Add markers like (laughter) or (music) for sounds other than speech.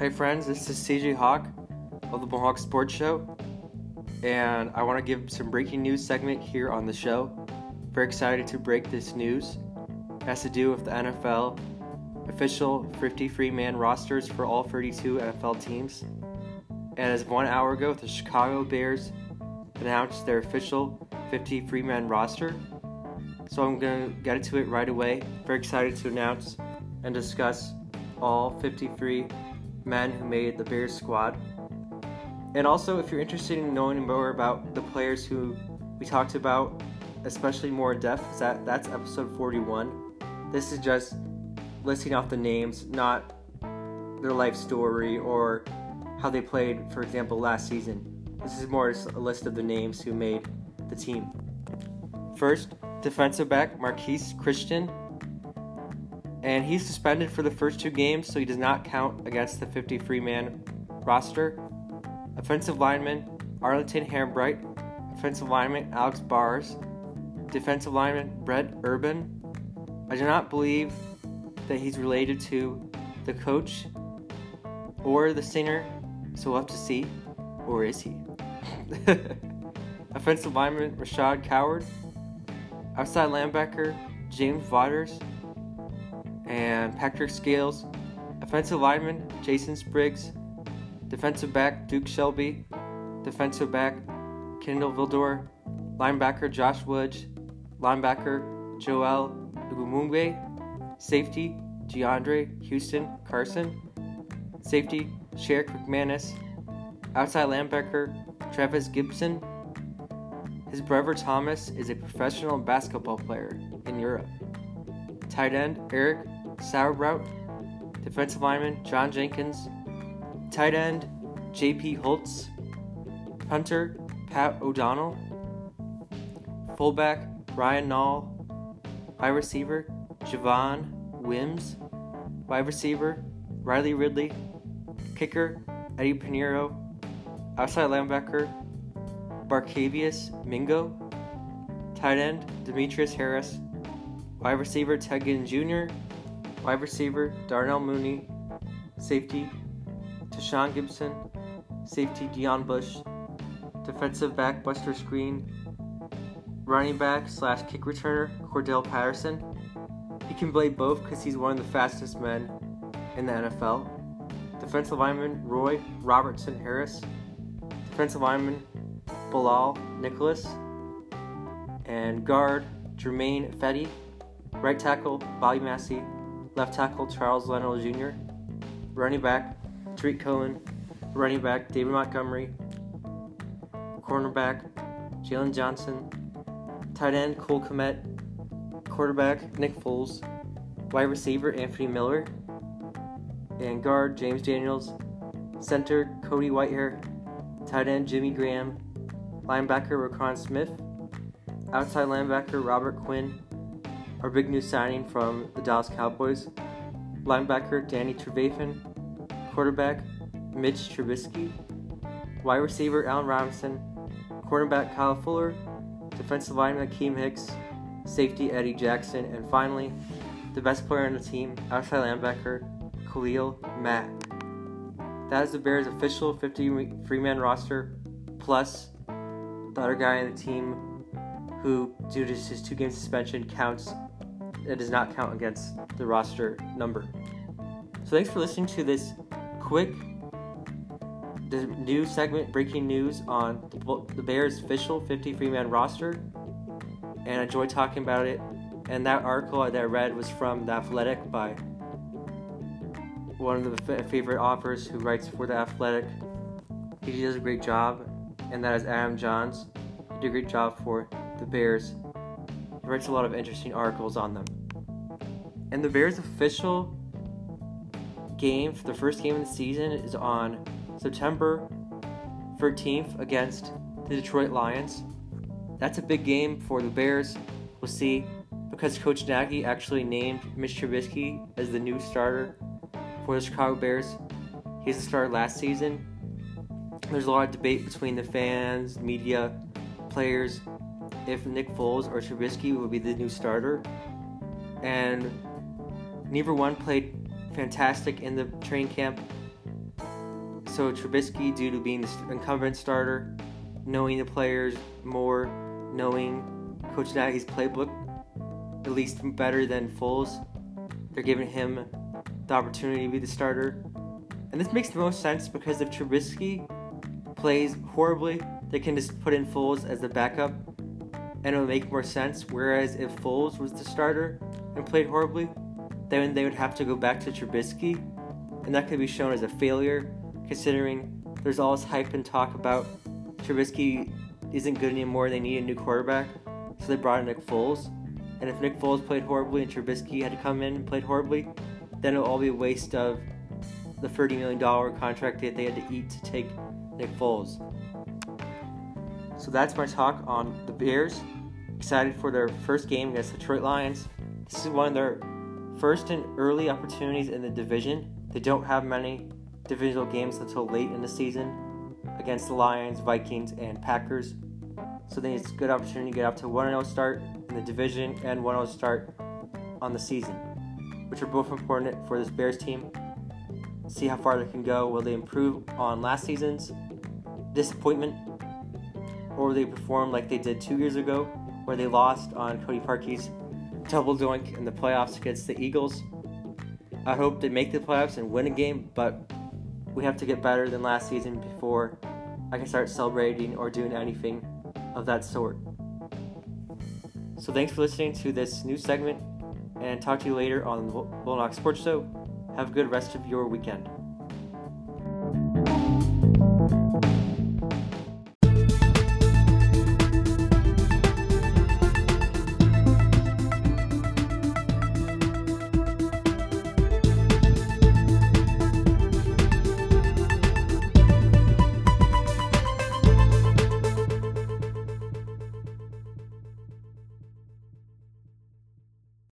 Hey friends, this is CJ Hawk of the Mohawk Sports Show, and I want to give some breaking news segment here on the show. Very excited to break this news. It has to do with the NFL official 53 man rosters for all 32 NFL teams. And as one hour ago, the Chicago Bears announced their official 53 man roster. So I'm going to get into it right away. Very excited to announce and discuss all 53 men who made the Bears squad. And also, if you're interested in knowing more about the players who we talked about, especially more in depth, that that's episode 41. This is just listing off the names, not their life story or how they played, for example, last season. This is more a list of the names who made the team. First, defensive back Marquise Christian and he's suspended for the first two games, so he does not count against the 53 man roster. Offensive lineman Arlington Hambright, offensive lineman Alex Bars, defensive lineman Brent Urban. I do not believe that he's related to the coach or the singer, so we'll have to see. Or is he? (laughs) offensive lineman Rashaad Coward, outside linebacker James Vaughters and Patrick Scales, offensive lineman Jason Spriggs, defensive back Duke Shelley, defensive back Kindle Vildor, linebacker Josh Woods, linebacker Joel Iyiegbuniwe, safety DeAndre Houston Carson, safety Sherrick McManis, outside linebacker Trevis Gipson. His brother Thomas is a professional basketball player in Europe. Tight end Eric Saubert, defensive lineman John Jenkins, tight end J.P. Holtz, punter Pat O'Donnell, fullback Ryan Nall, wide receiver Javon Wims, wide receiver Riley Ridley, kicker Eddy Piñeiro, outside linebacker Barkevious Mingo, tight end Demetrius Harris, wide receiver Ted Ginn Jr., Wide receiver Darnell Mooney. Safety Tashaun Gipson. Safety Deon Bush. Defensive back Buster Skrine. Running back slash kick returner Cordarrelle Patterson. He can play both because he's one of the fastest men in the NFL. Defensive lineman Roy Robertson Harris. Defensive lineman Bilal Nichols. And guard Germain Ifedi. Right tackle Bobby Massie left tackle Charles Leno Jr., running back Tarik Cohen, running back David Montgomery, cornerback Jaylon Johnson, tight end Cole Kmet, quarterback Nick Foles, wide receiver Anthony Miller, and guard James Daniels, center Cody Whitehair, tight end Jimmy Graham, linebacker Roquan Smith, outside linebacker Robert Quinn, our big new signing from the Dallas Cowboys, linebacker Danny Trevathan, quarterback Mitch Trubisky, wide receiver Allen Robinson, cornerback Kyle Fuller, defensive lineman Akiem Hicks, safety Eddie Jackson, and finally, the best player on the team, outside linebacker Khalil Mack. That is the Bears' official 53 man roster, plus the other guy on the team who, due to his two game suspension, counts it does not count against the roster number. So thanks for listening to this quick new segment breaking news on the, Bears official 53 man roster and I enjoyed talking about it and that article that I read was from The Athletic by one of the favorite authors who writes for The Athletic. He does a great job and that is Adam Jahns. He did a great job for the Bears writes a lot of interesting articles on them. And the Bears' official game for the first game of the season is on September 13th against the Detroit Lions. That's a big game for the Bears. We'll see because Coach Nagy actually named Mitch Trubisky as the new starter for the Chicago Bears. He's the starter last season. There's a lot of debate between the fans, media, players if Nick Foles or Trubisky would be the new starter. And neither one played fantastic in the training camp. So Trubisky, due to being the incumbent starter, knowing the players more, knowing Coach Nagy's playbook at least better than Foles, they're giving him the opportunity to be the starter. And this makes the most sense because if Trubisky plays horribly, they can just put in Foles as the backup and it would make more sense. Whereas if Foles was the starter and played horribly, then they would have to go back to Trubisky, and that could be shown as a failure, considering there's all this hype and talk about Trubisky isn't good anymore. They need a new quarterback, so they brought in Nick Foles. And if Nick Foles played horribly and Trubisky had to come in and played horribly, then it'll all be a waste of the $30 million contract that they had to eat to take Nick Foles. So that's my talk on the Bears. Excited for their first game against the Detroit Lions. This is one of their first and early opportunities in the division. They don't have many divisional games until late in the season against the Lions, Vikings, and Packers. So they it's a good opportunity to get up to 1 0 start in the division and 1 0 start on the season, which are both important for this Bears team. See how far they can go. Will they improve on last season's disappointment? Or will they perform like they did two years ago, where they lost on Cody Parkey's double doink in the playoffs against the Eagles? I hope they make the playoffs and win a game, but we have to get better than last season before I can start celebrating or doing anything of that sort. So thanks for listening to this new segment and talk to you later on the Bull Sports Show. Have a good rest of your weekend.